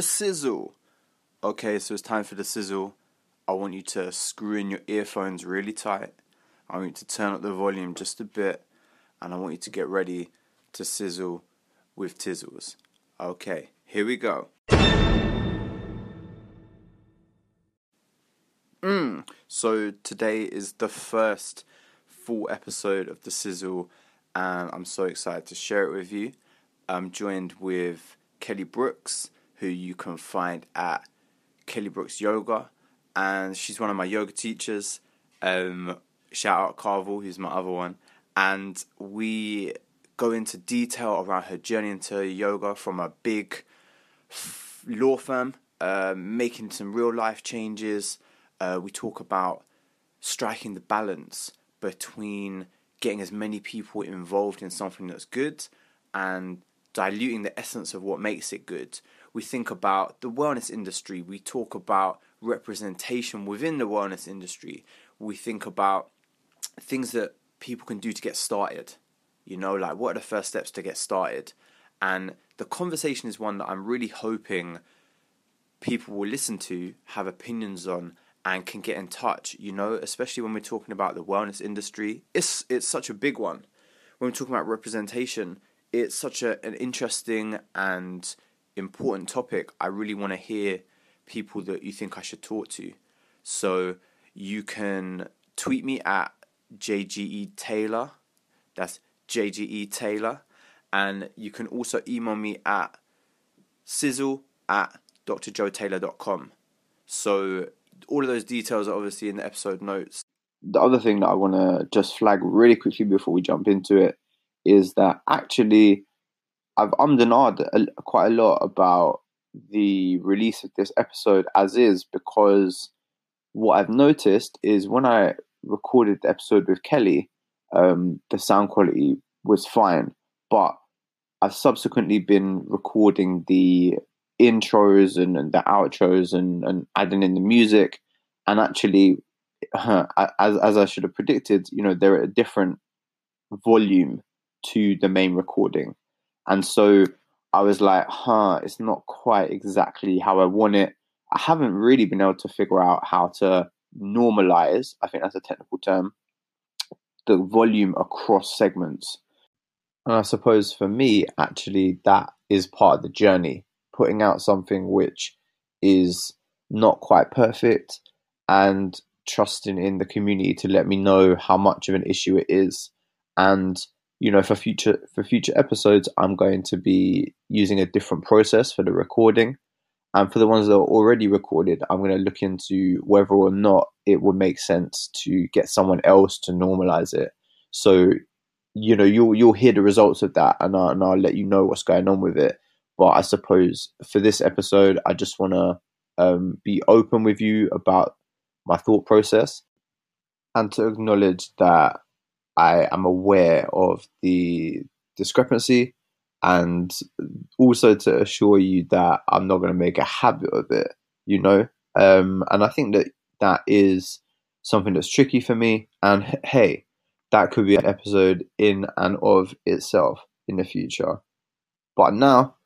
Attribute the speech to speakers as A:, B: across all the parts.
A: The sizzle. Okay, so it's time for the sizzle. I want you to screw in your earphones really tight. I want you to turn up the volume just a bit. And I want you to get ready to sizzle with Tizzles. Okay, here we go. Mm. So today is the first full episode of The Sizzle, and I'm so excited to share it with you. I'm joined with Kelly Brooks, who you can find at Kelly Brooks Yoga, and she's one of my yoga teachers. Um, shout out Carvel, who's my other one, and we go into detail around her journey into yoga from a big law firm, uh, making some real life changes. Uh, we talk about striking the balance between getting as many people involved in something that's good and diluting the essence of what makes it good. We think about the wellness industry, we talk about representation within the wellness industry, we think about things that people can do to get started. You know, like what are the first steps to get started? And the conversation is one that I'm really hoping people will listen to, have opinions on, and can get in touch. You know, especially when we're talking about the wellness industry, it's it's such a big one. When we're talking about representation, it's such a, an interesting and important topic. I really want to hear people that you think I should talk to. So you can tweet me at JGE Taylor. That's JGE Taylor. And you can also email me at sizzle at drjotaylor.com. So all of those details are obviously in the episode notes. The other thing that I want to just flag really quickly before we jump into it is that actually I've ummed and quite a lot about the release of this episode as is because what I've noticed is when I recorded the episode with Kelly, um, the sound quality was fine, but I've subsequently been recording the intros and, and the outros and, and adding in the music, and actually, as as I should have predicted, you know, they're at a different volume to the main recording. And so I was like, huh, it's not quite exactly how I want it. I haven't really been able to figure out how to normalize, I think that's a technical term, the volume across segments. And I suppose for me, actually, that is part of the journey, putting out something which is not quite perfect and trusting in the community to let me know how much of an issue it is and you know for future for future episodes i'm going to be using a different process for the recording. And for the ones that are already recorded i'm going to look into whether or not it would make sense to get someone else to normalize it. So you know you'll you'll hear the results of that and, I, and i'll let you know what's going on with it. But i suppose for this episode i just want to um, be open with you about my thought process and to acknowledge that I am aware of the discrepancy and also to assure you that I'm not going to make a habit of it, you know? Um, and I think that that is something that's tricky for me. And hey, that could be an episode in and of itself in the future. But now,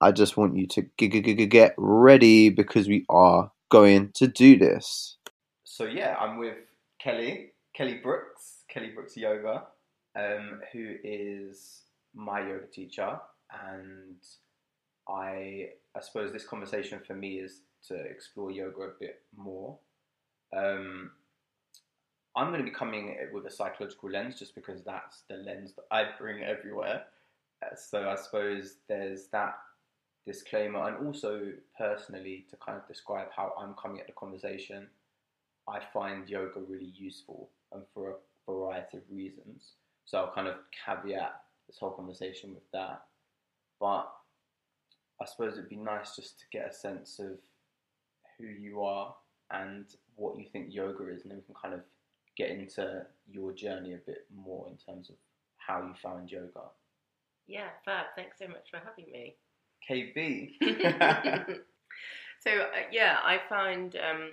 A: I just want you to get ready because we are going to do this. So, yeah, I'm with Kelly, Kelly Brooks. Kelly Brooks Yoga, um, who is my yoga teacher, and I I suppose this conversation for me is to explore yoga a bit more. Um, I'm going to be coming with a psychological lens just because that's the lens that I bring everywhere. Uh, so I suppose there's that disclaimer, and also personally to kind of describe how I'm coming at the conversation. I find yoga really useful, and for a variety of reasons. So I'll kind of caveat this whole conversation with that. But I suppose it'd be nice just to get a sense of who you are and what you think yoga is, and then we can kind of get into your journey a bit more in terms of how you found yoga.
B: Yeah, fab. Thanks so much for having me.
A: KB.
B: so uh, yeah, I find um,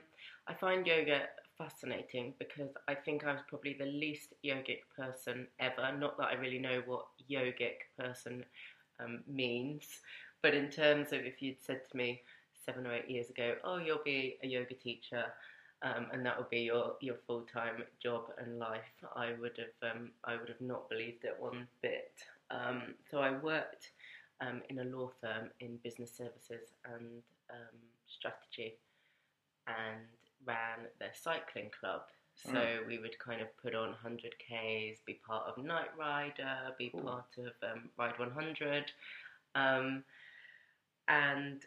B: I find yoga fascinating because I think I was probably the least yogic person ever. Not that I really know what yogic person um, means, but in terms of if you'd said to me seven or eight years ago, oh, you'll be a yoga teacher, um, and that will be your, your full time job and life, I would have um, I would have not believed it one bit. Um, so I worked um, in a law firm in business services and um, strategy, and ran their cycling club. So mm. we would kind of put on 100Ks, be part of Nightrider, be Ooh. part of um, Ride 100. Um, and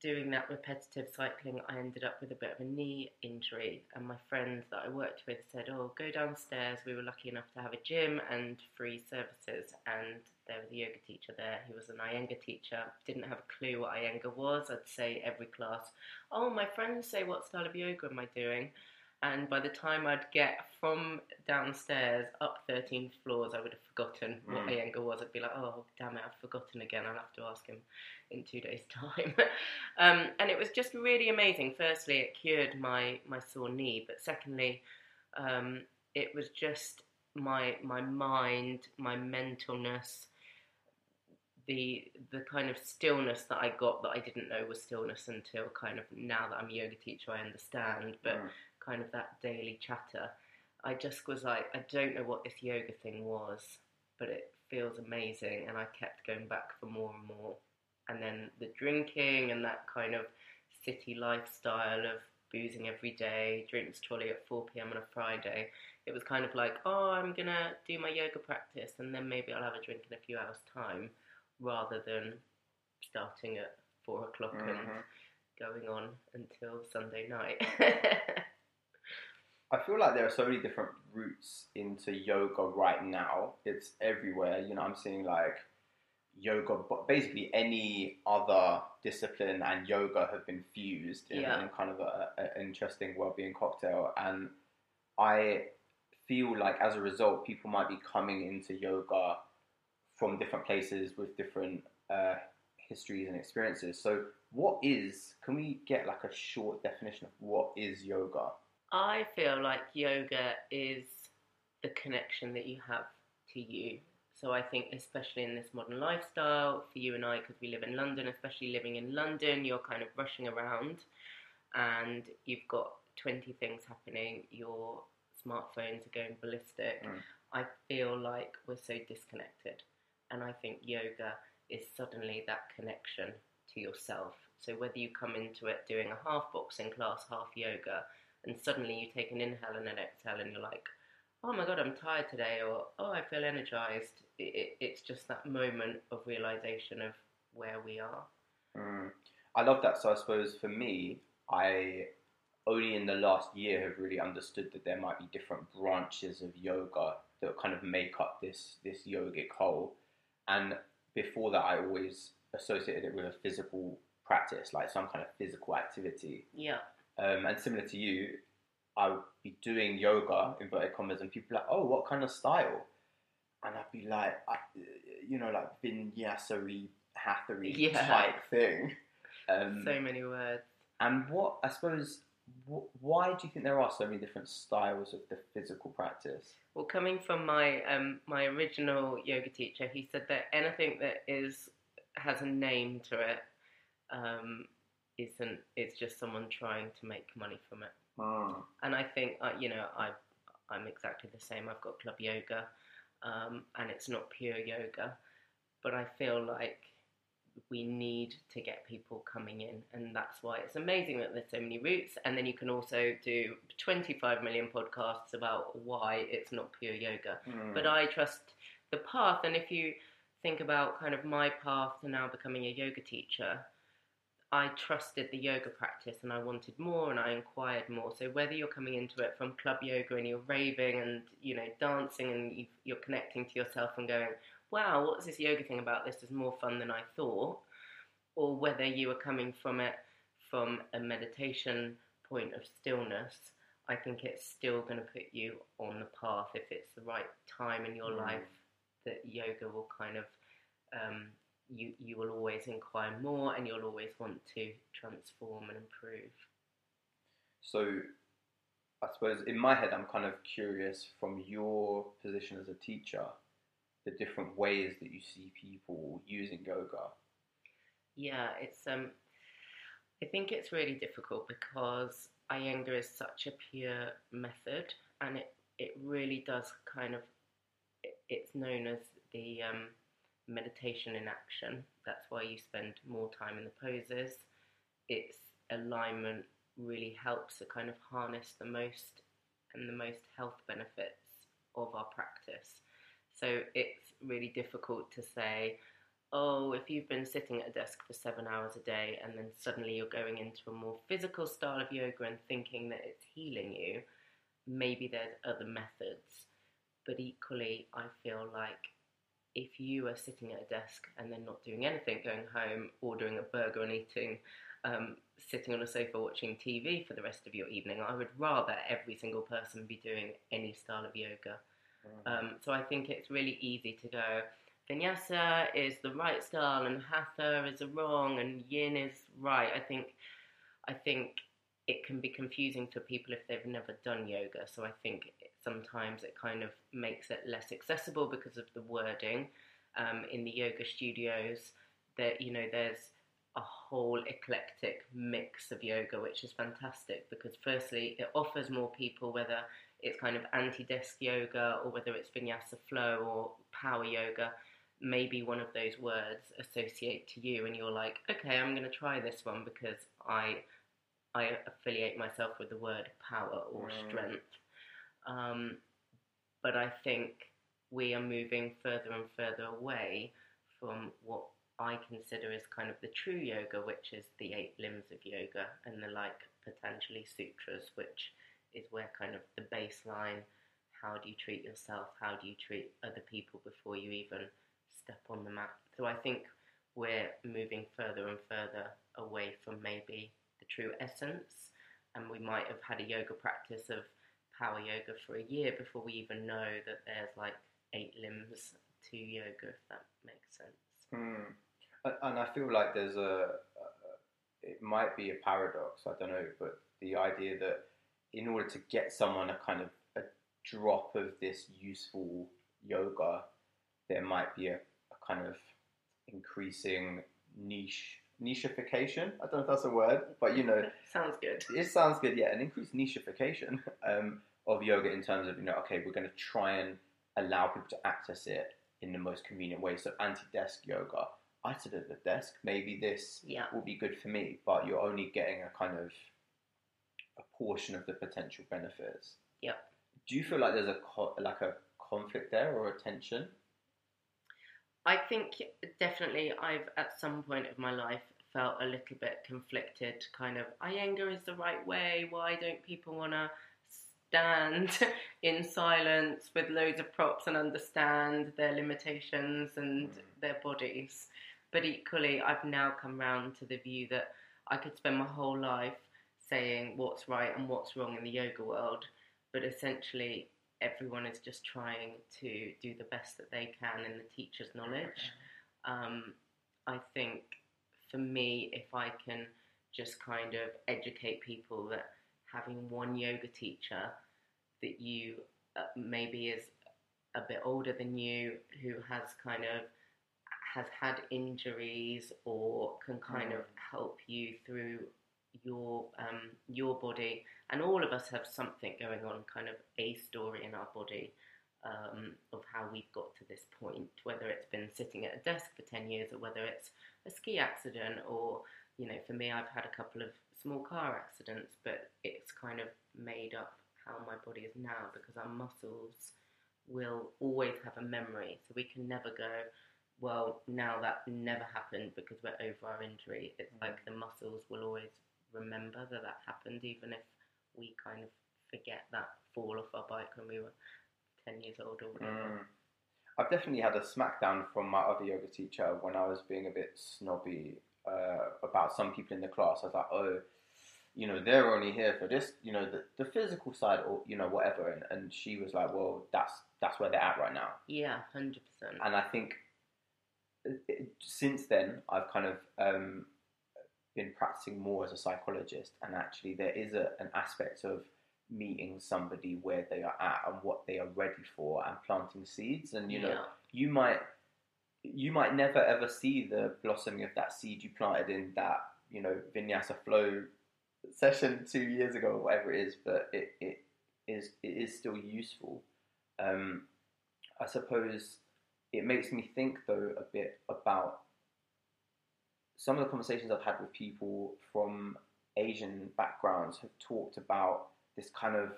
B: doing that repetitive cycling, I ended up with a bit of a knee injury. And my friends that I worked with said, Oh, go downstairs. We were lucky enough to have a gym and free services. And there was a yoga teacher there who was an Iyengar teacher. Didn't have a clue what Iyengar was. I'd say every class, Oh, my friends say, What style of yoga am I doing? and by the time I'd get from downstairs up 13 floors, I would have forgotten mm. what Iyengar was. I'd be like, oh, damn it, I've forgotten again. I'll have to ask him in two days' time. um, and it was just really amazing. Firstly, it cured my, my sore knee, but secondly, um, it was just my my mind, my mentalness, the the kind of stillness that I got that I didn't know was stillness until kind of now that I'm a yoga teacher, I understand. But mm kind of that daily chatter, I just was like, I don't know what this yoga thing was, but it feels amazing. And I kept going back for more and more. And then the drinking and that kind of city lifestyle of boozing every day, drinks trolley at 4 pm on a Friday. It was kind of like, oh, I'm gonna do my yoga practice and then maybe I'll have a drink in a few hours' time rather than starting at 4 o'clock mm-hmm. and going on until Sunday night.
A: I feel like there are so many different routes into yoga right now. It's everywhere. You know, I'm seeing like yoga, but basically any other discipline and yoga have been fused in, yeah. in kind of an interesting well-being cocktail. And I feel like as a result, people might be coming into yoga from different places with different uh, histories and experiences. So, what is? Can we get like a short definition of what is yoga?
B: I feel like yoga is the connection that you have to you. So I think, especially in this modern lifestyle, for you and I, because we live in London, especially living in London, you're kind of rushing around and you've got 20 things happening, your smartphones are going ballistic. Mm. I feel like we're so disconnected. And I think yoga is suddenly that connection to yourself. So whether you come into it doing a half boxing class, half yoga, and suddenly you take an inhale and an exhale and you're like oh my god i'm tired today or oh i feel energized it, it, it's just that moment of realization of where we are
A: mm. i love that so i suppose for me i only in the last year have really understood that there might be different branches of yoga that kind of make up this this yogic whole and before that i always associated it with a physical practice like some kind of physical activity
B: yeah
A: um, and similar to you, I would be doing yoga, inverted commas, and people like, oh, what kind of style? And I'd be like, I, you know, like vinyasa hathery yeah. type thing.
B: Um, so many words.
A: And what, I suppose, why do you think there are so many different styles of the physical practice?
B: Well, coming from my um, my original yoga teacher, he said that anything that is has a name to it um, isn't it's just someone trying to make money from it.
A: Oh.
B: And I think uh, you know I I'm exactly the same. I've got club yoga, um, and it's not pure yoga, but I feel like we need to get people coming in, and that's why it's amazing that there's so many routes. And then you can also do 25 million podcasts about why it's not pure yoga. Mm. But I trust the path, and if you think about kind of my path to now becoming a yoga teacher, I trusted the yoga practice and I wanted more and I inquired more. So whether you're coming into it from club yoga and you're raving and you know dancing and you're connecting to yourself and going, "Wow, what's this yoga thing about? This is more fun than I thought," or whether you are coming from it from a meditation point of stillness, I think it's still going to put you on the path if it's the right time in your mm. life that yoga will kind of um, you you will always inquire more and you'll always want to transform and improve.
A: So I suppose in my head I'm kind of curious from your position as a teacher, the different ways that you see people using yoga.
B: Yeah, it's um, I think it's really difficult because Iyengar is such a pure method, and it it really does kind of it, it's known as the um, meditation in action. That's why you spend more time in the poses. Its alignment really helps to kind of harness the most and the most health benefits of our practice. So it's really difficult to say, oh, if you've been sitting at a desk for seven hours a day and then suddenly you're going into a more physical style of yoga and thinking that it's healing you, maybe there's other methods. But equally, I feel like if you are sitting at a desk and then not doing anything, going home, ordering a burger and eating, um, sitting on a sofa watching TV for the rest of your evening, I would rather every single person be doing any style of yoga. Um, so I think it's really easy to go, vinyasa is the right style and hatha is the wrong and yin is right. I think I think it can be confusing for people if they've never done yoga. So I think sometimes it kind of makes it less accessible because of the wording. Um, in the yoga studios, that you know there's a whole eclectic mix of yoga, which is fantastic because firstly it offers more people whether it's kind of anti-desk yoga or whether it's vinyasa flow or power yoga maybe one of those words associate to you and you're like okay i'm going to try this one because i i affiliate myself with the word power or mm. strength um, but i think we are moving further and further away from what i consider as kind of the true yoga which is the eight limbs of yoga and the like Patanjali sutras which is where kind of the baseline how do you treat yourself how do you treat other people before you even step on the mat. So I think we're moving further and further away from maybe the true essence, and we might have had a yoga practice of power yoga for a year before we even know that there's like eight limbs to yoga, if that makes sense.
A: Mm. And I feel like there's a, it might be a paradox, I don't know, but the idea that in order to get someone a kind of a drop of this useful yoga, there might be a kind of increasing niche nicheification. I don't know if that's a word, but you know,
B: sounds good.
A: It sounds good, yeah. An increased nicheification um, of yoga in terms of you know, okay, we're going to try and allow people to access it in the most convenient way. So anti-desk yoga. I sit at the desk. Maybe this
B: yeah.
A: will be good for me, but you're only getting a kind of a portion of the potential benefits.
B: Yep.
A: Do you feel like there's a co- like a conflict there or a tension?
B: I think definitely I've at some point of my life felt a little bit conflicted. Kind of, Iyengar is the right way. Why don't people want to stand in silence with loads of props and understand their limitations and mm. their bodies? But equally, I've now come round to the view that I could spend my whole life saying what's right and what's wrong in the yoga world, but essentially everyone is just trying to do the best that they can in the teacher's knowledge. Um, I think for me, if I can just kind of educate people that having one yoga teacher that you uh, maybe is a bit older than you who has kind of has had injuries or can kind mm. of help you through your um, your body, and all of us have something going on, kind of a story in our body um, of how we've got to this point. Whether it's been sitting at a desk for ten years, or whether it's a ski accident, or you know, for me, I've had a couple of small car accidents, but it's kind of made up how my body is now because our muscles will always have a memory, so we can never go well, now that never happened because we're over our injury. It's mm. like the muscles will always remember that that happened, even if we kind of forget that fall off our bike when we were 10 years old or whatever. Mm.
A: I've definitely had a smackdown from my other yoga teacher when I was being a bit snobby uh, about some people in the class. I was like, oh, you know, they're only here for this, you know, the, the physical side or, you know, whatever. And, and she was like, well, that's, that's where they're at right now.
B: Yeah, 100%.
A: And I think uh, since then, I've kind of um, been practicing more as a psychologist, and actually there is a, an aspect of meeting somebody where they are at and what they are ready for, and planting seeds. And you know,
B: yeah.
A: you might you might never ever see the blossoming of that seed you planted in that you know vinyasa flow session two years ago or whatever it is, but it, it is it is still useful. Um, I suppose it makes me think though a bit about some of the conversations I've had with people from Asian backgrounds have talked about this kind of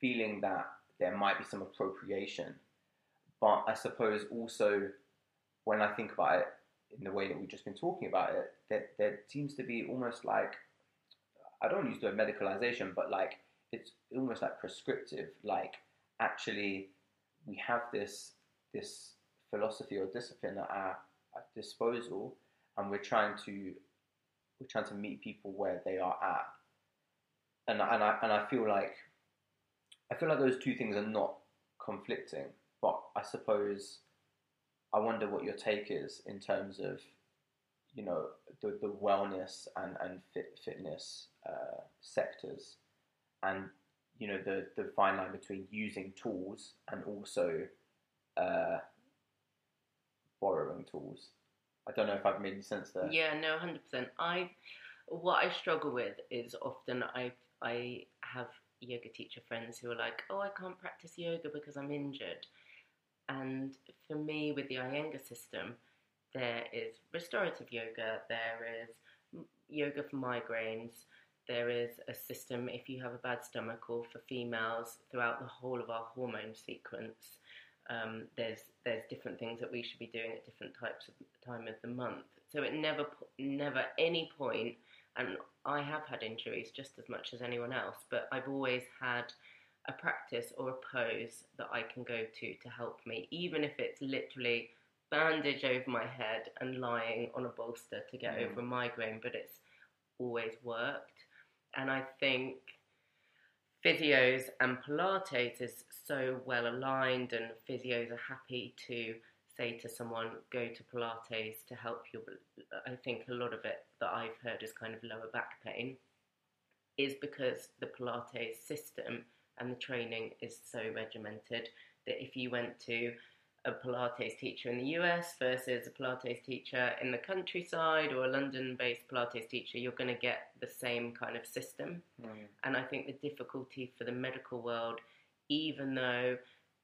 A: feeling that there might be some appropriation. But I suppose also when I think about it in the way that we've just been talking about it, there, there seems to be almost like I don't use the word medicalization, but like it's almost like prescriptive. Like actually, we have this this philosophy or discipline at our disposal, and we're trying to we're trying to meet people where they are at. And and I and I feel like I feel like those two things are not conflicting, but I suppose I wonder what your take is in terms of you know the, the wellness and and fit, fitness uh, sectors, and you know the the fine line between using tools and also uh, borrowing tools. I don't know if I've made any sense there.
B: Yeah, no, hundred percent. I what I struggle with is often I I have yoga teacher friends who are like, oh, I can't practice yoga because I'm injured. And for me, with the Iyengar system, there is restorative yoga, there is yoga for migraines, there is a system if you have a bad stomach or for females throughout the whole of our hormone sequence. Um, there's there's different things that we should be doing at different types of time of the month. So it never never any point, and I have had injuries just as much as anyone else, but I've always had a practice or a pose that I can go to to help me, even if it's literally bandage over my head and lying on a bolster to get mm. over a migraine, but it's always worked. And I think physios and Pilates is so well aligned, and physios are happy to say to someone, go to Pilates to help your. I think a lot of it that I've heard is kind of lower back pain, is because the Pilates system and the training is so regimented that if you went to a Pilates teacher in the US versus a Pilates teacher in the countryside or a London based Pilates teacher, you're going to get the same kind of system. Mm. And I think the difficulty for the medical world, even though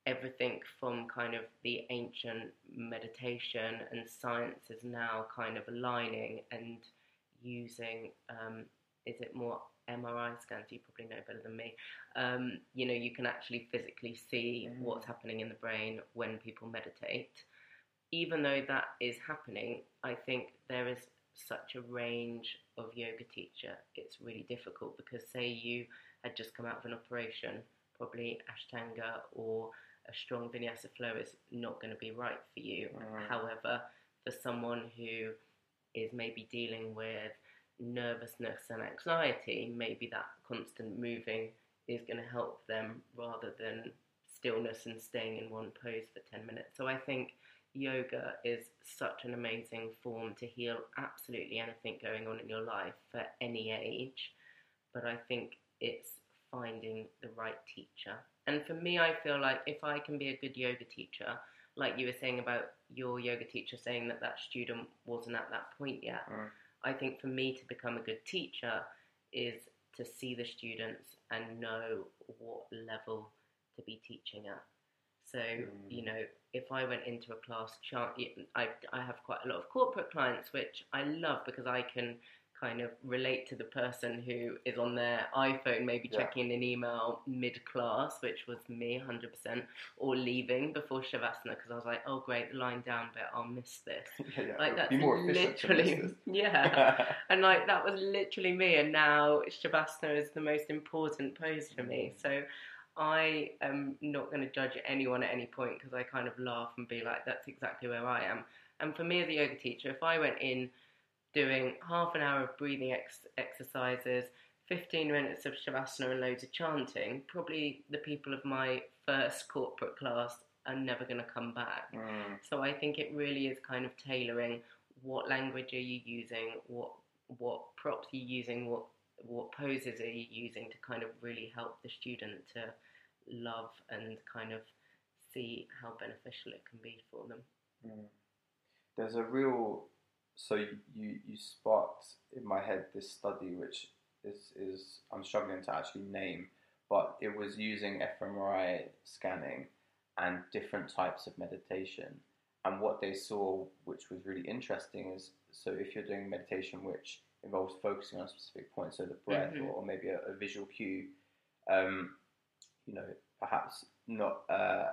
B: everything from kind of the ancient meditation and science is now kind of aligning and using, um, is it more MRI scans, you probably know better than me. Um, you know, you can actually physically see mm. what's happening in the brain when people meditate. Even though that is happening, I think there is such a range of yoga teacher. It's really difficult because, say, you had just come out of an operation, probably Ashtanga or a strong vinyasa flow is not going to be right for you. Mm. However, for someone who is maybe dealing with nervousness and anxiety, maybe that constant moving is going to help them rather than stillness and staying in one pose for 10 minutes. So I think yoga is such an amazing form to heal absolutely anything going on in your life for any age. But I think it's finding the right teacher. And for me, I feel like if I can be a good yoga teacher, like you were saying about your yoga teacher saying that that student wasn't at that point yet. Mm. I think for me to become a good teacher is to see the students and know what level to be teaching at. So, mm. you know, if I went into a class, I, I have quite a lot of corporate clients, which I love because I can kind of relate to the person who is on their iPhone, maybe yeah. checking an email mid class, which was me 100%, or leaving before Shavasana because I was like, oh, great, lying down bit, I'll miss this.
A: yeah, yeah.
B: Like, that's
A: literally,
B: yeah. and like, that was literally me, and now Shavasana is the most important pose for me. So, I am not going to judge anyone at any point because I kind of laugh and be like, that's exactly where I am. And for me as a yoga teacher, if I went in doing half an hour of breathing ex- exercises, 15 minutes of shavasana and loads of chanting, probably the people of my first corporate class are never going to come back. Mm. So I think it really is kind of tailoring what language are you using, what what props are you using, what what poses are you using to kind of really help the student to love and kind of see how beneficial it can be for them.
A: Mm. there's a real so you, you you sparked in my head this study which is is I'm struggling to actually name, but it was using fMRI scanning and different types of meditation. And what they saw, which was really interesting, is so if you're doing meditation which involves focusing on a specific point, so the breath
B: Mhm.
A: or, or maybe a, a visual cue, um, you know, perhaps not uh,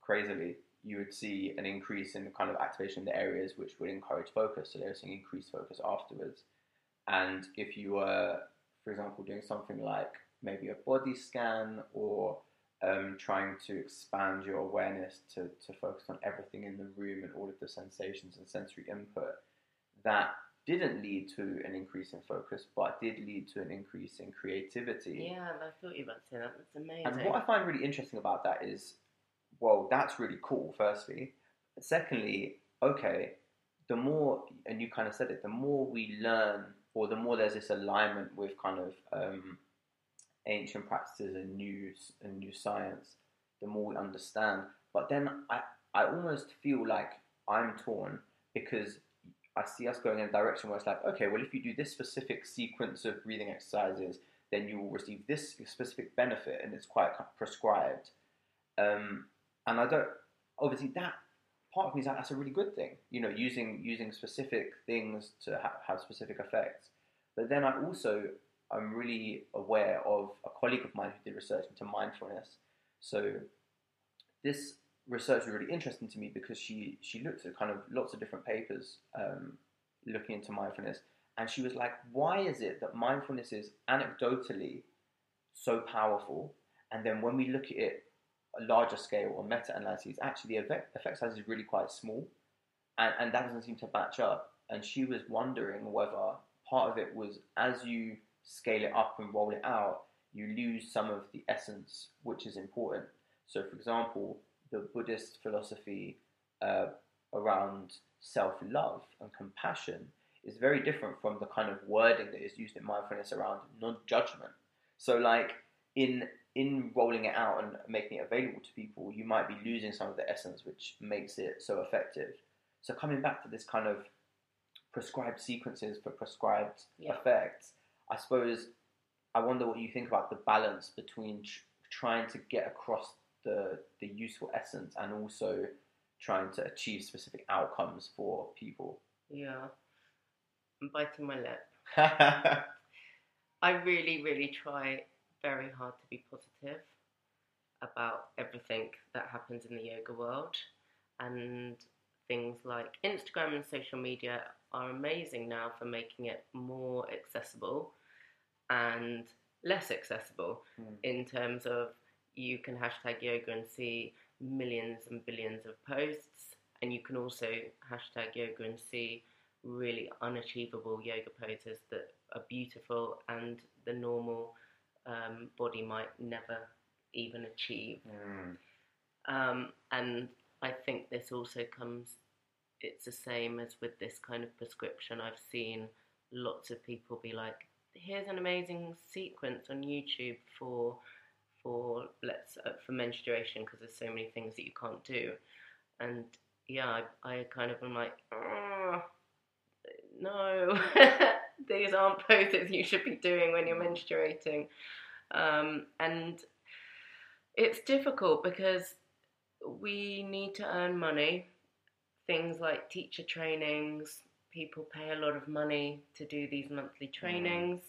A: crazily, you would see an increase in the kind of activation in the areas which would encourage focus. So they were seeing increased focus afterwards. And if you were, for example, doing something like maybe a body scan or um, trying to expand your awareness to, to focus on everything in the room and all of the sensations and sensory input, that didn't lead to an increase in focus, but did lead to an increase in creativity.
B: Yeah, I thought you were about to say that. That's amazing.
A: And what I find really interesting about that is, well, that's really cool, firstly. Secondly, okay, the more, and you kind of said it, the more we learn, or the more there's this alignment with kind of um, ancient practices and new, and new science, the more we understand. But then I, I almost feel like I'm torn because I see us going in a direction where it's like, okay, well, if you do this specific sequence of breathing exercises, then you will receive this specific benefit, and it's quite prescribed. Um, and I don't, obviously, that part of me is like, that's a really good thing, you know, using using specific things to ha- have specific effects. But then I also, I'm really aware of a colleague of mine who did research into mindfulness. So this research was really interesting to me because she she looked at kind of lots of different papers um, looking into mindfulness, and she was like, "Why is it that mindfulness is anecdotally so powerful, and then when we look at it a larger scale or meta-analyses, actually the effect, effect size is really quite small, and, and that doesn't seem to match up." And she was wondering whether part of it was as you scale it up and roll it out, you lose some of the essence, which is important. So, for example, the Buddhist philosophy uh, around self love and compassion is very different from the kind of wording that is used in mindfulness around non judgment. So, like in in rolling it out and making it available to people, you might be losing some of the essence, which makes it so effective. So, coming back to this kind of prescribed sequences for prescribed
B: Yeah.
A: effects, I suppose I wonder what you think about the balance between tr- trying to get across the the useful essence and also trying to achieve specific outcomes for people.
B: Yeah. I'm biting my lip. I really, really try very hard to be positive about everything that happens in the yoga world. And things like Instagram and social media are amazing now for making it more accessible and less accessible
A: Mm.
B: in terms of you can hashtag yoga and see millions and billions of posts, and you can also hashtag yoga and see really unachievable yoga poses that are beautiful and the normal um, body might never even achieve.
A: Mm.
B: Um, and I think this also comes, it's the same as with this kind of prescription. I've seen lots of people be like, here's an amazing sequence on YouTube for for let's uh, for menstruation because there's so many things that you can't do and yeah I, I kind of am like no these aren't poses you should be doing when you're menstruating. Um, and it's difficult because we need to earn money. Things like teacher trainings people pay a lot of money to do these monthly trainings.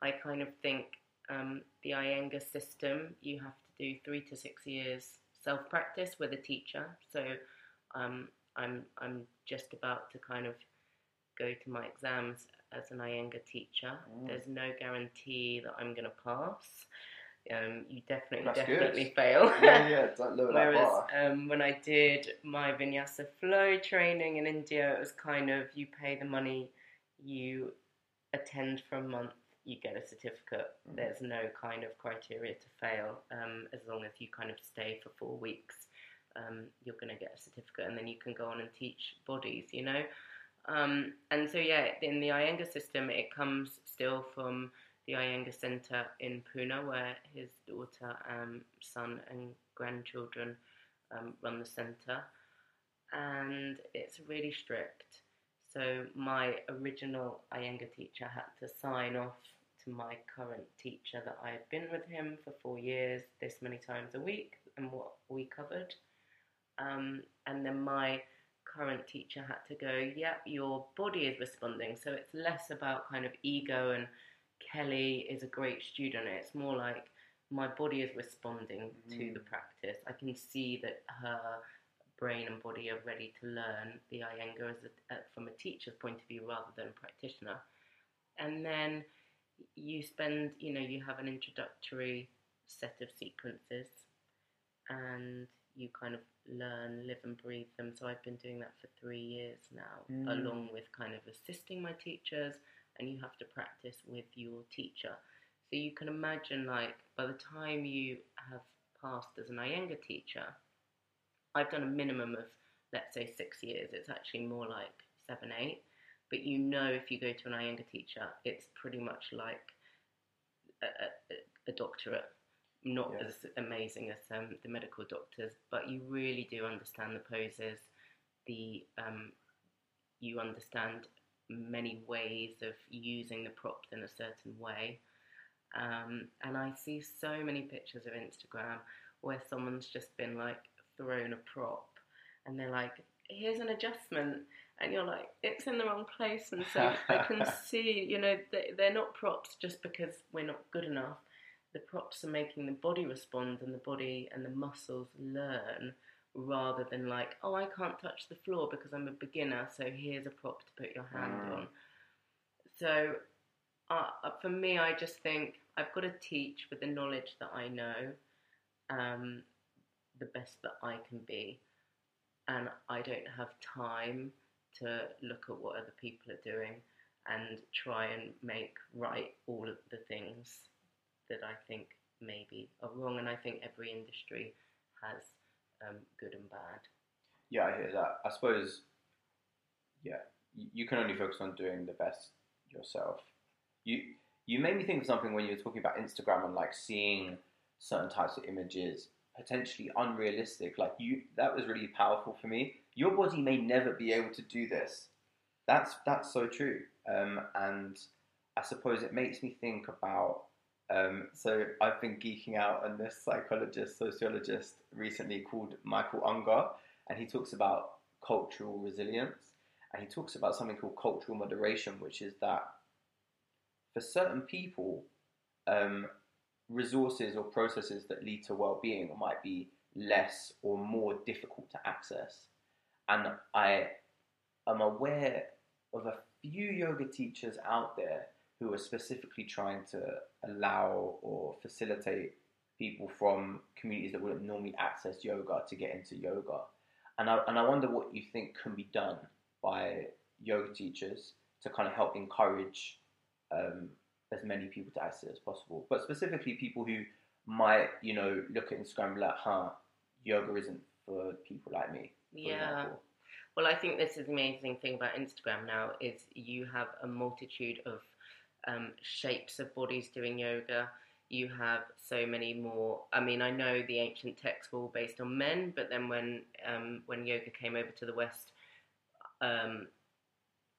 B: I kind of think um, the Iyengar system, you have to do three to six years self practice with a teacher. So um, I'm I'm just about to kind of go to my exams as an Iyengar teacher.
A: Mm.
B: There's no guarantee that I'm going to pass. Um, you definitely
A: That's good.
B: definitely fail.
A: yeah, yeah, don't lower that
B: Whereas
A: bar.
B: um, when I did my vinyasa flow training in India, it was kind of you pay the money, you attend for a month, you get a certificate.
A: Mm.
B: There's no kind of criteria to fail um, as long as you kind of stay for four weeks. Um, you're going to get a certificate, and then you can go on and teach bodies. You know, um, and so yeah, in the Iyengar system, it comes still from the Iyengar Centre in Pune, where his daughter, um, son, and grandchildren um, run the centre. and it's really strict. So my original Iyengar teacher had to sign off to my current teacher that I had been with him for four years, this many times a week, and what we covered. Um, and then my current teacher had to go, yep, your body is responding. So it's less about kind of ego and Kelly is a great student. It's more like my body is responding mm. to the practice. I can see that her brain and body are ready to learn the Iyengar as a, uh, from a teacher's point of view rather than a practitioner. And then you spend, you know, you have an introductory set of sequences and you kind of learn, live and breathe them. So I've been doing that for three years now, mm. along with kind of assisting my teachers, and you have to practice with your teacher. So you can imagine, like, by the time you have passed as an Iyengar teacher, I've done a minimum of, let's say, six years. It's actually more like seven, eight. But you know, if you go to an Iyengar teacher, it's pretty much like a, a, a doctorate not yeah. as amazing as um, the medical doctors, but you really do understand the poses. The um, you understand many ways of using the props in a certain way, um, and I see so many pictures of Instagram where someone's just been like thrown a prop, and they're like, "Here's an adjustment." And you're like, it's in the wrong place, and so I can see, you know, they're not props just because we're not good enough the props are making the body respond and the body and the muscles learn rather than like, oh, I can't touch the floor because I'm a beginner, so here's a prop to put your hand mm. on. So uh, uh, for me, I just think I've got to teach with the knowledge that I know, um, the best that I can be, and I don't have time to look at what other people are doing and try and make right all of the things that I think maybe are wrong, and I think every industry has um, good and bad.
A: Yeah, I hear that. I suppose, yeah, you can only focus on doing the best yourself. You you made me think of something when you were talking about Instagram and like seeing certain types of images potentially unrealistic. Like you, that was really powerful for me. Your body may never be able to do this. That's that's so true. Um, and I suppose it makes me think about um, so I've been geeking out on this psychologist, sociologist recently called Michael Ungar, and he talks about cultural resilience, and he talks about something called cultural moderation, which is that for certain people, um, resources or processes that lead to well-being might be less or more difficult to access, and I am aware of a few yoga teachers out there who are specifically trying to allow or facilitate people from communities that wouldn't normally access yoga to get into yoga. And I, and I wonder what you think can be done by yoga teachers to kind of help encourage um, as many people to access it as possible. But specifically, people who might, you know, look at Instagram and be like, huh, yoga isn't for people like me.
B: Yeah. Example. Well, I think this is the amazing thing about Instagram now is you have a multitude of um, shapes of bodies doing yoga. You have so many more. I mean, I know the ancient texts were all based on men, but then when um, when yoga came over to the West, um,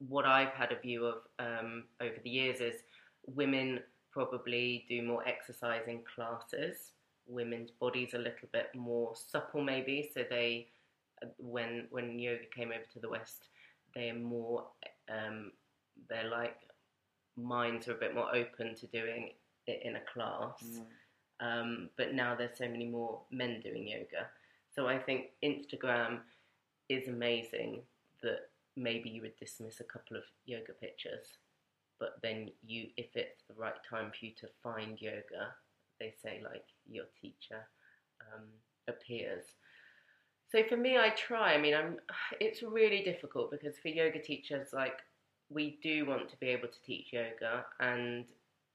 B: what I've had a view of um, over the years is women probably do more exercising classes. Women's bodies a little bit more supple, maybe. So they, when when yoga came over to the West, they are more. Um, they're like minds are a bit more open to doing it in a class. Mm. Um, but now there's so many more men doing yoga. So I think Instagram is amazing that maybe you would dismiss a couple of yoga pictures, but then you, if it's the right time for you to find yoga, they say like your teacher um, appears. So for me, I try. I mean, I'm. It's really difficult because for yoga teachers, like we do want to be able to teach yoga and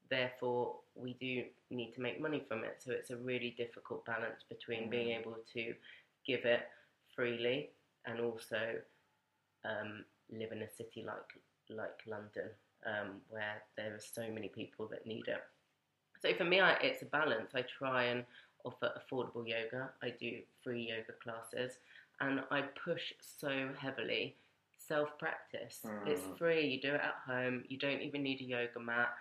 B: therefore we do need to make money from it. So it's a really difficult balance between mm-hmm. being able to give it freely and also um, live in a city like like London um, where there are so many people that need it. So for me, I, it's a balance. I try and offer affordable yoga. I do free yoga classes. and I push so heavily. Self practice. It's
A: Mm.
B: free. You do it at home. You don't even need a yoga mat.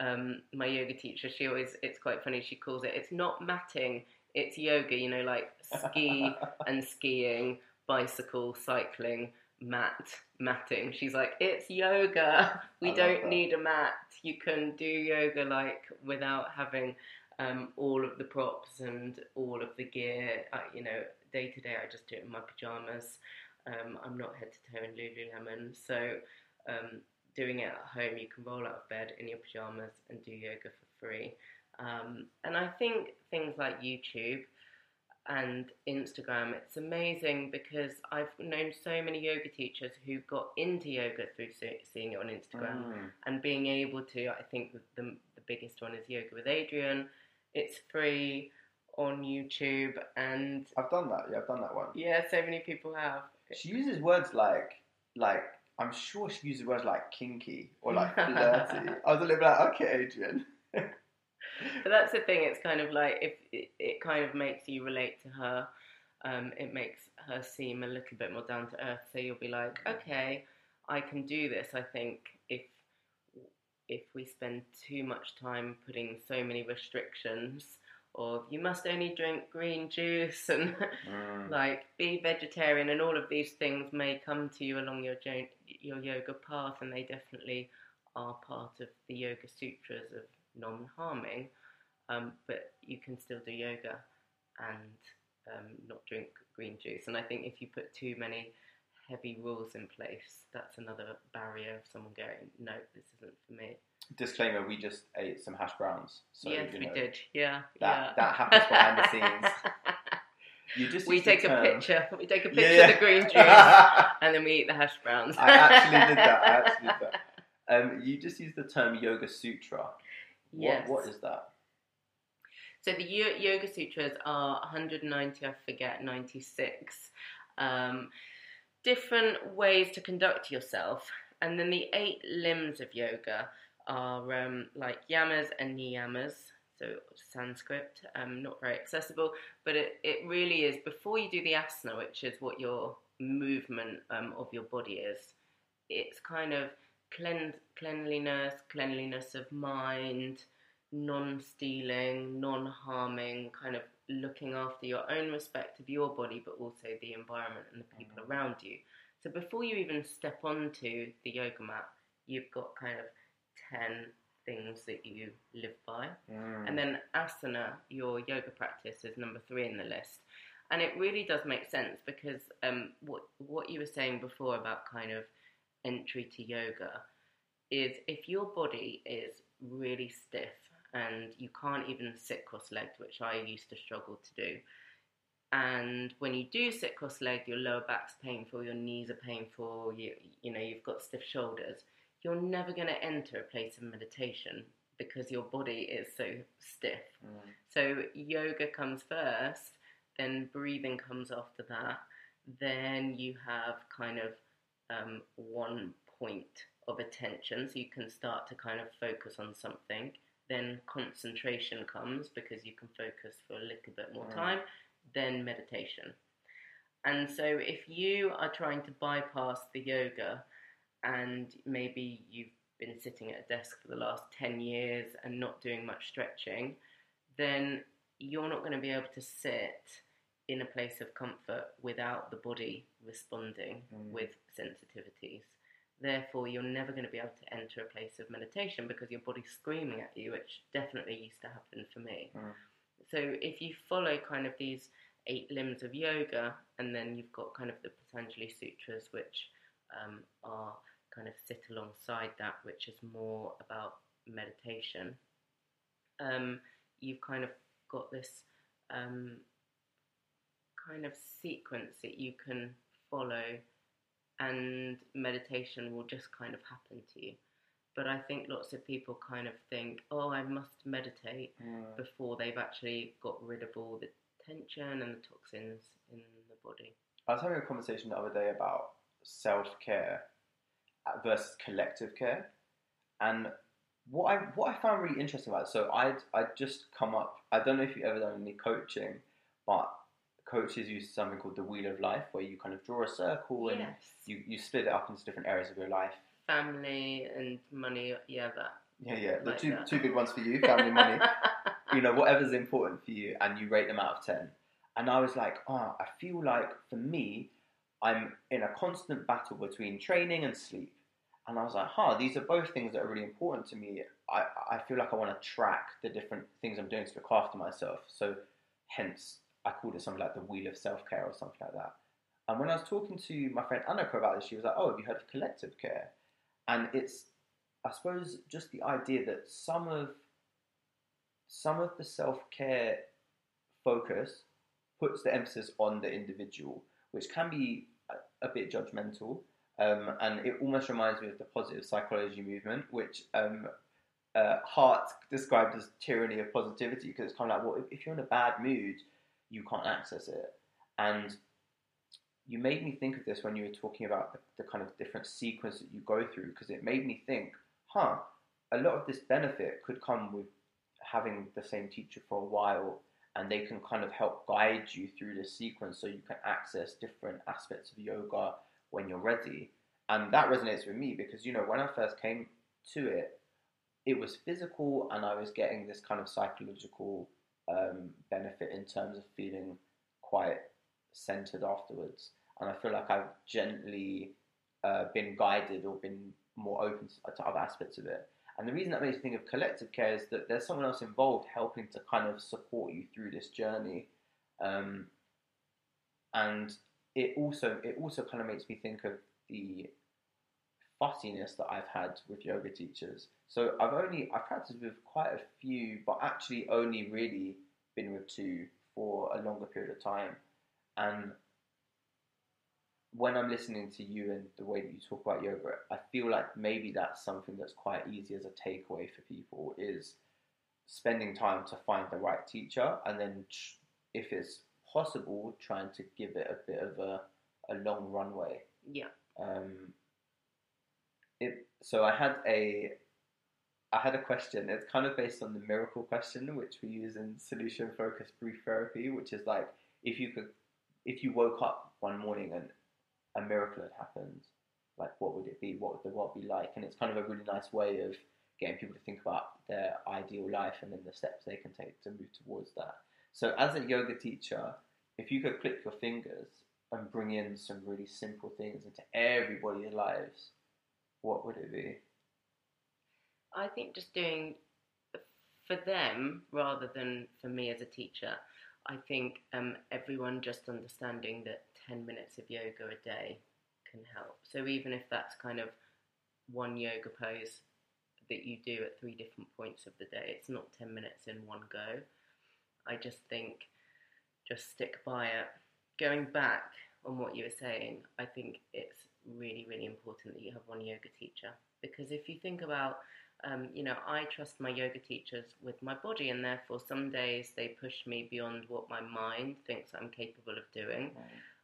B: Um, my yoga teacher, she always, it's quite funny. She calls it. It's not matting. It's yoga. You know, like ski and skiing, bicycle, cycling, mat, matting. She's like, it's yoga. We don't
A: that.
B: need a mat. You can do yoga like without having um, all of the props and all of the gear. I, you know, day to day, I just do it in my pajamas. Um, I'm not head to toe in Lululemon, so um, doing it at home, you can roll out of bed in your pajamas and do yoga for free. Um, and I think things like YouTube and Instagram, it's amazing because I've known so many yoga teachers who got into yoga through seeing it on Instagram
A: Mm.
B: and being able to. I think the, the, the biggest one is Yoga with Adriene. It's free on YouTube, and
A: I've done that. Yeah, I've done that one.
B: yeah, so many people have.
A: She uses words like like I'm sure she uses words like kinky or like flirty. I was a little bit like, okay, Adriene.
B: But that's the thing. It's kind of like if it, it kind of makes you relate to her. Um, it makes her seem a little bit more down to earth. So you'll be like, okay, I can do this. I think if if we spend too much time putting so many restrictions, or you must only drink green juice and
A: Mm.
B: like be vegetarian, and all of these things may come to you along your jo- your yoga path, and they definitely are part of the Yoga Sutras of non-harming. Um, but you can still do yoga and um, not drink green juice. And I think if you put too many heavy rules in place, that's another barrier of someone going, no, this isn't for me.
A: Disclaimer: We just ate some hash browns. So,
B: yes,
A: you
B: we did. Yeah,
A: that-
B: yeah.
A: that happens behind the scenes. You just
B: we take a picture. We take a picture
A: Yeah.
B: of the green juice, and then we eat the hash browns.
A: I actually did that. I actually did that. Um, you just used the term Yoga Sutra. What,
B: Yes.
A: what is that?
B: So the Yoga Sutras are 190, I forget, 96 um, different ways to conduct yourself. And then the eight limbs of yoga are um, like yamas and niyamas, so Sanskrit, um, not very accessible, but it, it really is before you do the asana, which is what your movement um, of your body is, it's kind of clean, cleanliness, cleanliness of mind, non stealing, non harming, kind of looking after your own respect of your body, but also the environment and the people around you. So before you even step onto the yoga mat, you've got kind of 10 things that you live by.
A: Mm.
B: And then asana, your yoga practice, is number three in the list. And it really does make sense because um, what what you were saying before about kind of entry to yoga is if your body is really stiff and you can't even sit cross-legged, which I used to struggle to do. And when you do sit cross-legged, your lower back's painful, your knees are painful, you you know you've got stiff shoulders. You're never going to enter a place of meditation because your body is so stiff.
A: Mm.
B: So yoga comes first, then breathing comes after that. Then you have kind of um, one point of attention, so you can start to kind of focus on something. Then concentration comes because you can focus for a little bit more
A: Mm.
B: time. Then meditation. And so if you are trying to bypass the yoga and maybe you've been sitting at a desk for the last 10 years and not doing much stretching, then you're not going to be able to sit in a place of comfort without the body responding
A: Mm.
B: with sensitivities. Therefore, you're never going to be able to enter a place of meditation because your body's screaming at you, which definitely used to happen for me.
A: Mm.
B: So, if you follow kind of these eight limbs of yoga, and then you've got kind of the Patanjali Sutras, which um, are kind of sit alongside that, which is more about meditation. Um, you've kind of got this um, kind of sequence that you can follow, and meditation will just kind of happen to you. But I think lots of people kind of think, oh, I must meditate
A: Mm.
B: before they've actually got rid of all the tension and the toxins in the body.
A: I was having a conversation the other day about self care versus collective care, and what I what I found really interesting about it. So I'd I'd just come up. I don't know if you've ever done any coaching, but coaches use something called the wheel of life, where you kind of draw a circle and
B: yes.
A: you, you split it up into different areas of your life.
B: Family and money, yeah, that.
A: Yeah, yeah. The
B: Like
A: two
B: that.
A: two big ones for you, family, money. you know, whatever's important for you, and you rate them out of 10. And I was like, oh, I feel like for me, I'm in a constant battle between training and sleep. And I was like, huh, these are both things that are really important to me. I, I feel like I want to track the different things I'm doing to look after myself. So, hence, I called it something like the wheel of self care or something like that. And when I was talking to my friend Annika about this, she was like, oh, have you heard of collective care? And it's, I suppose, just the idea that some of some of the self care focus puts the emphasis on the individual, which can be a, bit judgmental. Um, and it almost reminds me of the positive psychology movement, which um, uh, Hart described as tyranny of positivity, because it's kind of like, well, if, if you're in a bad mood, you can't access it. And you made me think of this when you were talking about the, the kind of different sequence that you go through, because it made me think, huh, a lot of this benefit could come with having the same teacher for a while and they can kind of help guide you through the sequence so you can access different aspects of yoga when you're ready. And that resonates with me because, you know, when I first came to it, it was physical and I was getting this kind of psychological um, benefit in terms of feeling quite centered afterwards. And I feel like I've gently uh, been guided or been more open to, to other aspects of it. And the reason that makes me think of collective care is that there's someone else involved helping to kind of support you through this journey. Um, and it also it also kind of makes me think of the fussiness that I've had with yoga teachers. So I've only I've practiced with quite a few, but actually only really been with two for a longer period of time. And when I'm listening to you and the way that you talk about yoga, I feel like maybe that's something that's quite easy as a takeaway for people is spending time to find the right teacher and then if it's possible trying to give it a bit of a, a long runway
B: Yeah.
A: um, it, so I had a I had a question. It's kind of based on the miracle question, which we use in solution focused brief therapy, which is like if you could, if you woke up one morning and a miracle had happened, like what would it be? What would the world be like? And it's kind of a really nice way of getting people to think about their ideal life and then the steps they can take to move towards that. So as a yoga teacher, if you could click your fingers and bring in some really simple things into everybody's lives, what would it be?
B: I think just doing for them rather than for me as a teacher. I think um, everyone just understanding that 10 minutes of yoga a day can help. So even if that's kind of one yoga pose that you do at three different points of the day, it's not 10 minutes in one go. I just think just stick by it. Going back on what you were saying, I think it's really, really important that you have one yoga teacher because if you think about um, you know, I trust my yoga teachers with my body, and therefore some days they push me beyond what my mind thinks I'm capable of doing.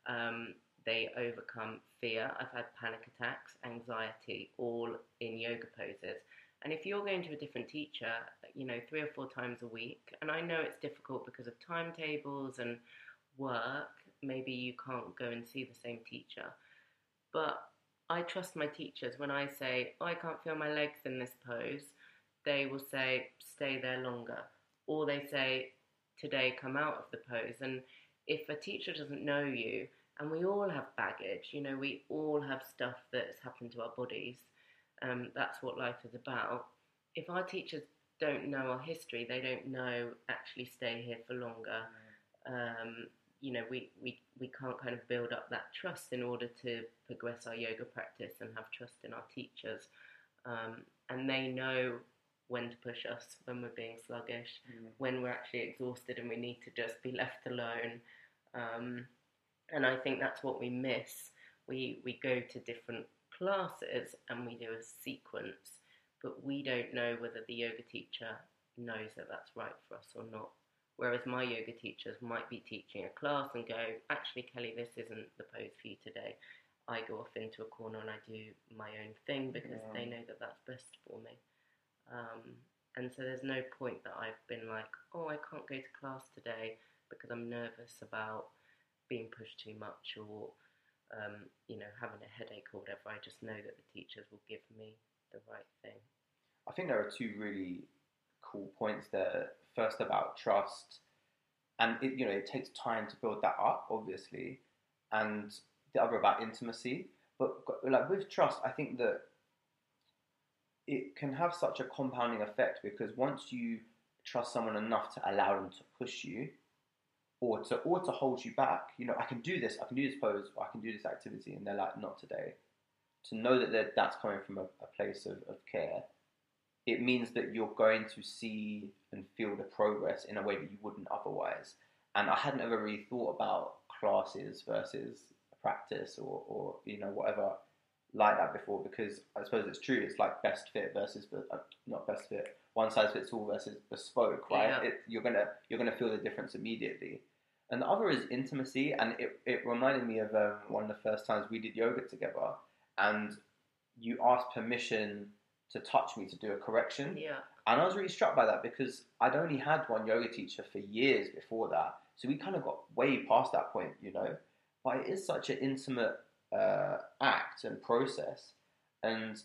B: Um, they overcome fear. I've had panic attacks, anxiety, all in yoga poses. And if you're going to a different teacher, you know, three or four times a week, and I know it's difficult because of timetables and work, maybe you can't go and see the same teacher. But I trust my teachers when I say, oh, I can't feel my legs in this pose, they will say, stay there longer. Or they say, today come out of the pose. And if a teacher doesn't know you, and we all have baggage, you know, we all have stuff that's happened to our bodies, um, that's what life is about. If our teachers don't know our history, they don't know actually stay here for longer. Um, you know, we, we, we can't kind of build up that trust in order to progress our yoga practice and have trust in our teachers. Um, and they know when to push us when we're being sluggish,
A: Mm.
B: when we're actually exhausted and we need to just be left alone. Um, and I think that's what we miss. We, we go to different classes and we do a sequence, but we don't know whether the yoga teacher knows that that's right for us or not. Whereas my yoga teachers might be teaching a class and go, actually, Kelly, this isn't the pose for you today. I go off into a corner and I do my own thing because
A: Yeah.
B: they know that that's best for me. Um, and so there's no point that I've been like, oh, I can't go to class today because I'm nervous about being pushed too much or um, you know having a headache or whatever. I just know that the teachers will give me the right thing.
A: I think there are two really cool points there. First about trust, and it, you know it takes time to build that up, obviously, and the other about intimacy. But like with trust, I think that it can have such a compounding effect because once you trust someone enough to allow them to push you, or to or to hold you back, you know, I can do this, I can do this pose, or I can do this activity, and they're like, not today. To know that that's coming from a, a place of, of care, it means that you're going to see and feel the progress in a way that you wouldn't otherwise. And I hadn't ever really thought about classes versus practice or, or you know whatever like that before because I suppose it's true. It's like best fit versus uh, not best fit, one size fits all versus bespoke, right?
B: Yeah.
A: It, you're gonna you're gonna feel the difference immediately. And the other is intimacy, and it, it reminded me of um, one of the first times we did yoga together, and you asked permission to touch me to do a correction.
B: Yeah.
A: And I was really struck by that because I'd only had one yoga teacher for years before that. So we kind of got way past that point, you know. But it is such an intimate uh, act and process. And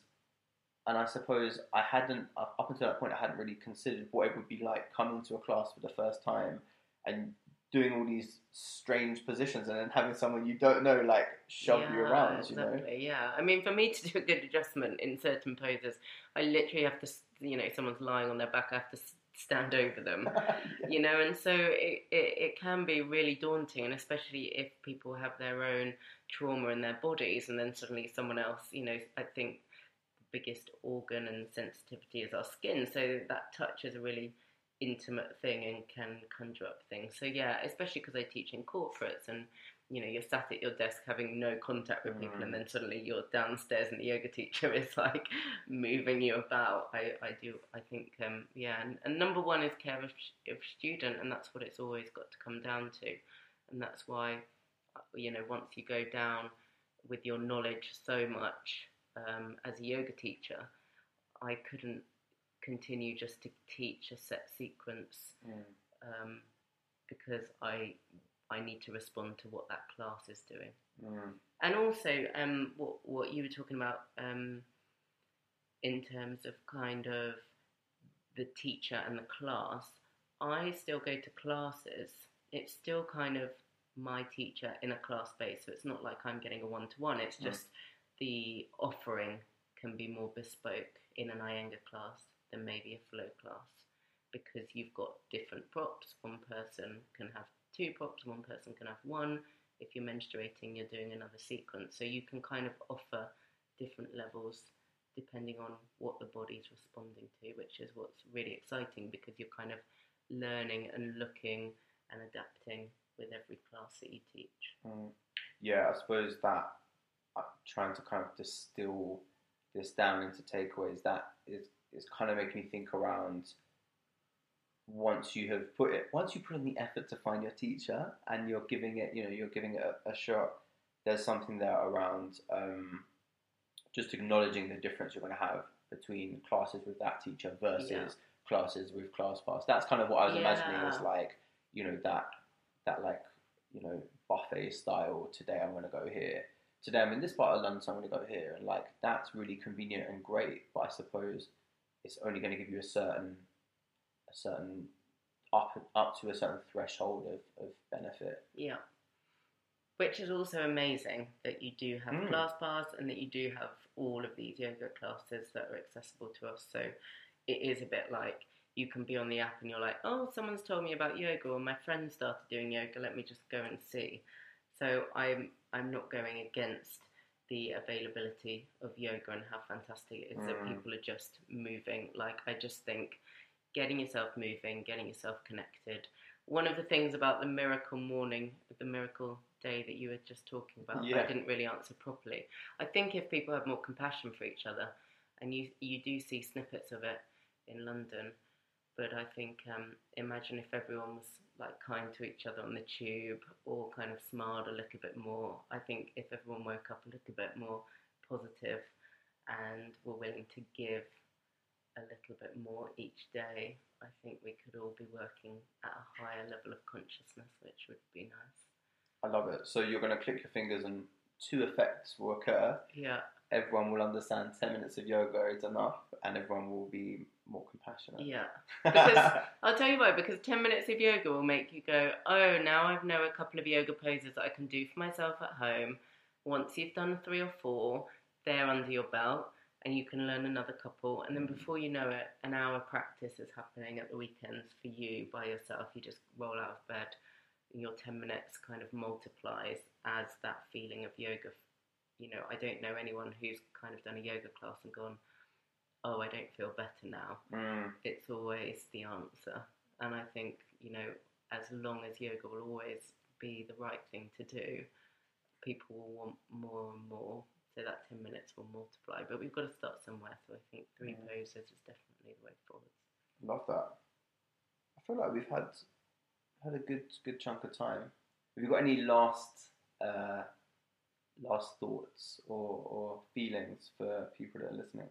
A: and I suppose I hadn't up until that point I hadn't really considered what it would be like coming to a class for the first time and doing all these strange positions and then having someone you don't know like shove
B: yeah,
A: you around,
B: exactly,
A: you know.
B: Yeah, I mean, for me to do a good adjustment in certain poses, I literally have to, you know, someone's lying on their back, I have to stand over them,
A: yeah.
B: you know, and so it, it, it can be really daunting, and especially if people have their own trauma in their bodies, and then suddenly someone else, you know, I think the biggest organ and sensitivity is our skin, so that touch is a really intimate thing and can conjure up things. So yeah, especially because I teach in corporates and you know you're sat at your desk having no contact with people,
A: Mm.
B: and then suddenly you're downstairs and the yoga teacher is like moving you about. I, I do I think um, yeah, and, and number one is care of, of student, and that's what it's always got to come down to, and that's why uh, you know once you go down with your knowledge so much um, as a yoga teacher, I couldn't continue just to teach a set sequence
A: Mm.
B: um, because I I need to respond to what that class is doing.
A: Mm.
B: And also, um, what what you were talking about um, in terms of kind of the teacher and the class, I still go to classes. It's still kind of my teacher in a class space, so it's not like I'm getting a one to one. It's
A: Mm.
B: just the offering can be more bespoke in an Iyengar class than maybe a flow class because you've got different props. One person can have two props, one person can have one. If you're menstruating, you're doing another sequence. So you can kind of offer different levels depending on what the body's responding to, which is what's really exciting because you're kind of learning and looking and adapting with every class that you teach.
A: Mm. Yeah, I suppose that uh, trying to kind of distill this down into takeaways that is is kind of making me think around once you have put it once you put in the effort to find your teacher and you're giving it you know you're giving it a, a shot there's something there around um, just acknowledging the difference you're going to have between classes with that teacher versus
B: Yeah.
A: classes with ClassPass. That's kind of what I was imagining
B: was
A: like you know that that like you know buffet style. Today I'm going to go here. Today I'm in this part of London, so I'm going to go here, and like that's really convenient and great. But I suppose it's only going to give you a certain a certain up up to a certain threshold of, of benefit.
B: Yeah. Which is also amazing that you do have
A: Mm.
B: ClassPass and that you do have all of these yoga classes that are accessible to us. So it is a bit like you can be on the app and you're like, oh, someone's told me about yoga or my friend started doing yoga, let me just go and see. So I'm I'm not going against the availability of yoga and how fantastic it is that
A: Mm.
B: people are just moving. Like I just think getting yourself moving, getting yourself connected. One of the things about the miracle morning, the miracle day that you were just talking about, that I didn't really answer properly. I think if people have more compassion for each other, and you you do see snippets of it in London, but I think um, imagine if everyone was like kind to each other on the tube or kind of smiled a little bit more. I think if everyone woke up a little bit more positive and were willing to give a little bit more each day, I think we could all be working at a higher level of consciousness, which would be nice.
A: I love it. So you're going to click your fingers and two effects will occur.
B: Yeah.
A: Everyone will understand 10 minutes of yoga is enough and everyone will be more compassionate.
B: Yeah. Because I'll tell you why, because 10 minutes of yoga will make you go, oh, now I know a couple of yoga poses that I can do for myself at home. Once you've done three or four, they're under your belt and you can learn another couple. And then before you know it, an hour practice is happening at the weekends for you by yourself. You just roll out of bed and your 10 minutes kind of multiplies as that feeling of yoga. You know, I don't know anyone who's kind of done a yoga class and gone, oh, I don't feel better now.
A: Mm,
B: It's always the answer. And I think, you know, as long as yoga will always be the right thing to do, people will want more and more. So that 10 minutes will multiply. But we've got to start somewhere. So I think three
A: Mm.
B: poses is definitely the way forward.
A: love that. I feel like we've had had a good good chunk of time. Have you got any last uh, last thoughts or, or feelings for people that are listening?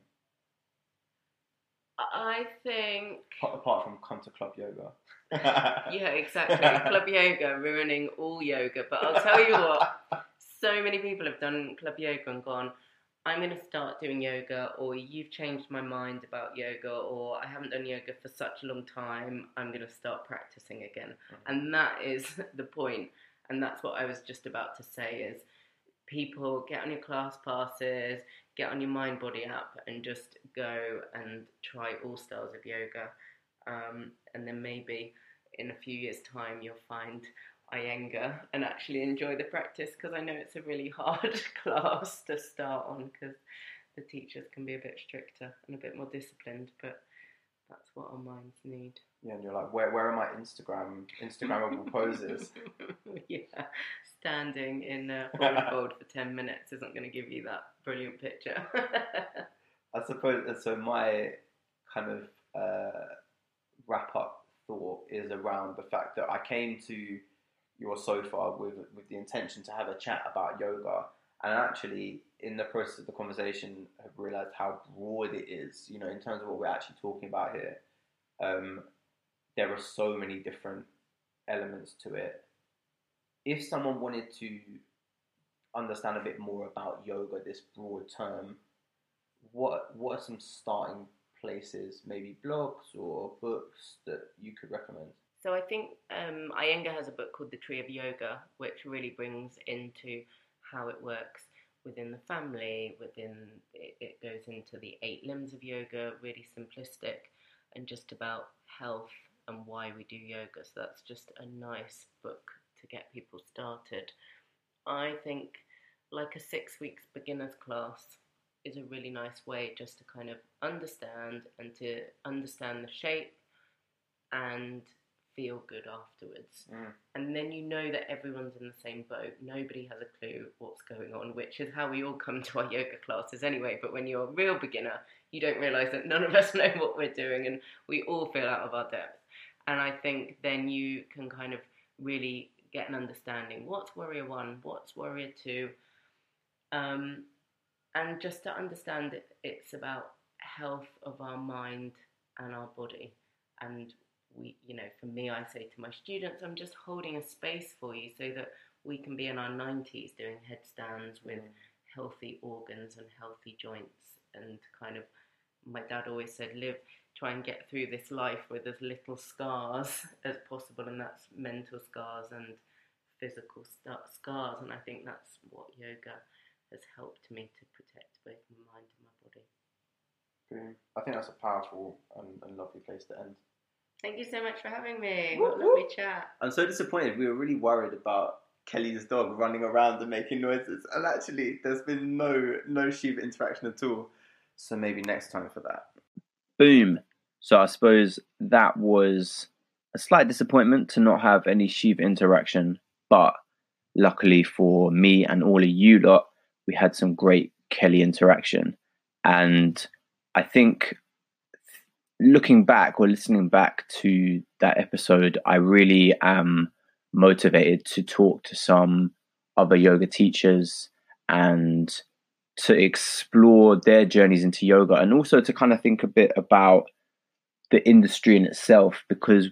B: I think,
A: Apart- Apart from come to Klub Yoga.
B: yeah, exactly. Klub Yoga ruining all yoga. But I'll tell you what, so many people have done Klub Yoga and gone, I'm going to start doing yoga, or you've changed my mind about yoga, or I haven't done yoga for such a long time, I'm going to start practicing again. And that is the point. And that's what I was just about to say is people get on your class passes, get on your Mindbody app, and just go and try all styles of yoga. Um, and then maybe in a few years' time, you'll find Iyengar and actually enjoy the practice because I know it's a really hard class to start on because the teachers can be a bit stricter and a bit more disciplined, but that's what our minds need.
A: Yeah, and you're like, where where are my Instagram Instagrammable poses?
B: yeah, standing in a fold for 10 minutes isn't going to give you that brilliant picture.
A: I suppose so. My kind of uh, wrap up thought is around the fact that I came to your sofa with with the intention to have a chat about yoga, and actually, in the process of the conversation, have realised how broad it is. You know, in terms of what we're actually talking about here, um, there are so many different elements to it. If someone wanted to understand a bit more about yoga, this broad term, what what are some starting places, maybe blogs or books that you could recommend?
B: So I think um, Iyengar has a book called The Tree of Yoga, which really brings into how it works within the family. Within it, it goes into the eight limbs of yoga, really simplistic, and just about health and why we do yoga. So that's just a nice book to get people started. I think like a six weeks beginners class is a really nice way just to kind of understand and to understand the shape and feel good afterwards.
A: Mm.
B: And then you know that everyone's in the same boat. Nobody has a clue what's going on, which is how we all come to our yoga classes anyway. But when you're a real beginner, you don't realise that none of us know what we're doing and we all feel out of our depth. And I think then you can kind of really get an understanding what's warrior one, what's warrior two. Um, and just to understand it, it's about health of our mind and our body. And we, you know, for me, I say to my students, I'm just holding a space for you so that we can be in our 90s doing headstands with mm. healthy organs and healthy joints. And kind of, my dad always said, live, try and get through this life with as little scars as possible, and that's mental scars and physical sta- scars. And I think that's what yoga has helped me to protect both my mind and my body.
A: I think that's a powerful and, and lovely place to end.
B: Thank you so much for having me.
A: Woo,
B: What a lovely chat.
A: I'm so disappointed. We were really worried about Kelly's dog running around and making noises, and actually, there's been no no Shiva interaction at all. So maybe next time for that.
C: Boom. So I suppose that was a slight disappointment to not have any Shiva interaction, but luckily for me and all of you lot, we had some great Kelly interaction. And I think looking back or listening back to that episode, I really am motivated to talk to some other yoga teachers and to explore their journeys into yoga and also to kind of think a bit about the industry in itself because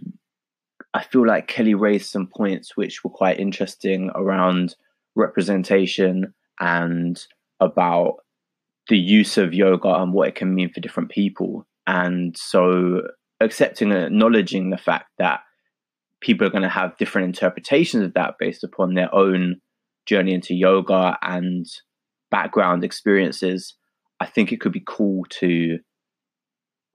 A: I feel like Kelly raised some points which were quite interesting around representation and about the use of yoga and what it can mean for different people. And so accepting and acknowledging the fact that people are going to have different interpretations of that based upon their own journey into yoga and background experiences, I think it could be cool to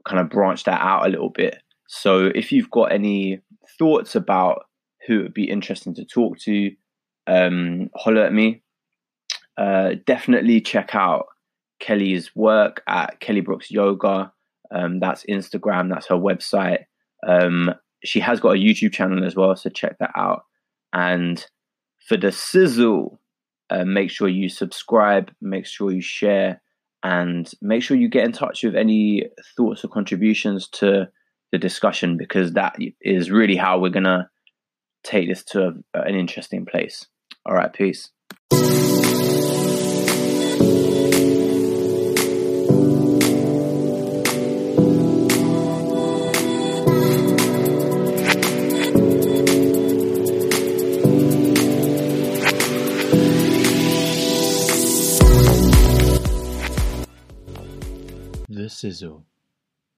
A: kind of branch that out a little bit. So if you've got any thoughts about who it would be interesting to talk to, um, holler at me. Uh, definitely check out Kelly's work at Kelly Brooks Yoga. Um, that's Instagram, that's her website. Um, she has got a YouTube channel as well, so check that out. And for the sizzle, uh, make sure you subscribe, make sure you share, and make sure you get in touch with any thoughts or contributions to the discussion because that is really how we're going to take this to a, an interesting place. All right, peace.
D: Sizzle.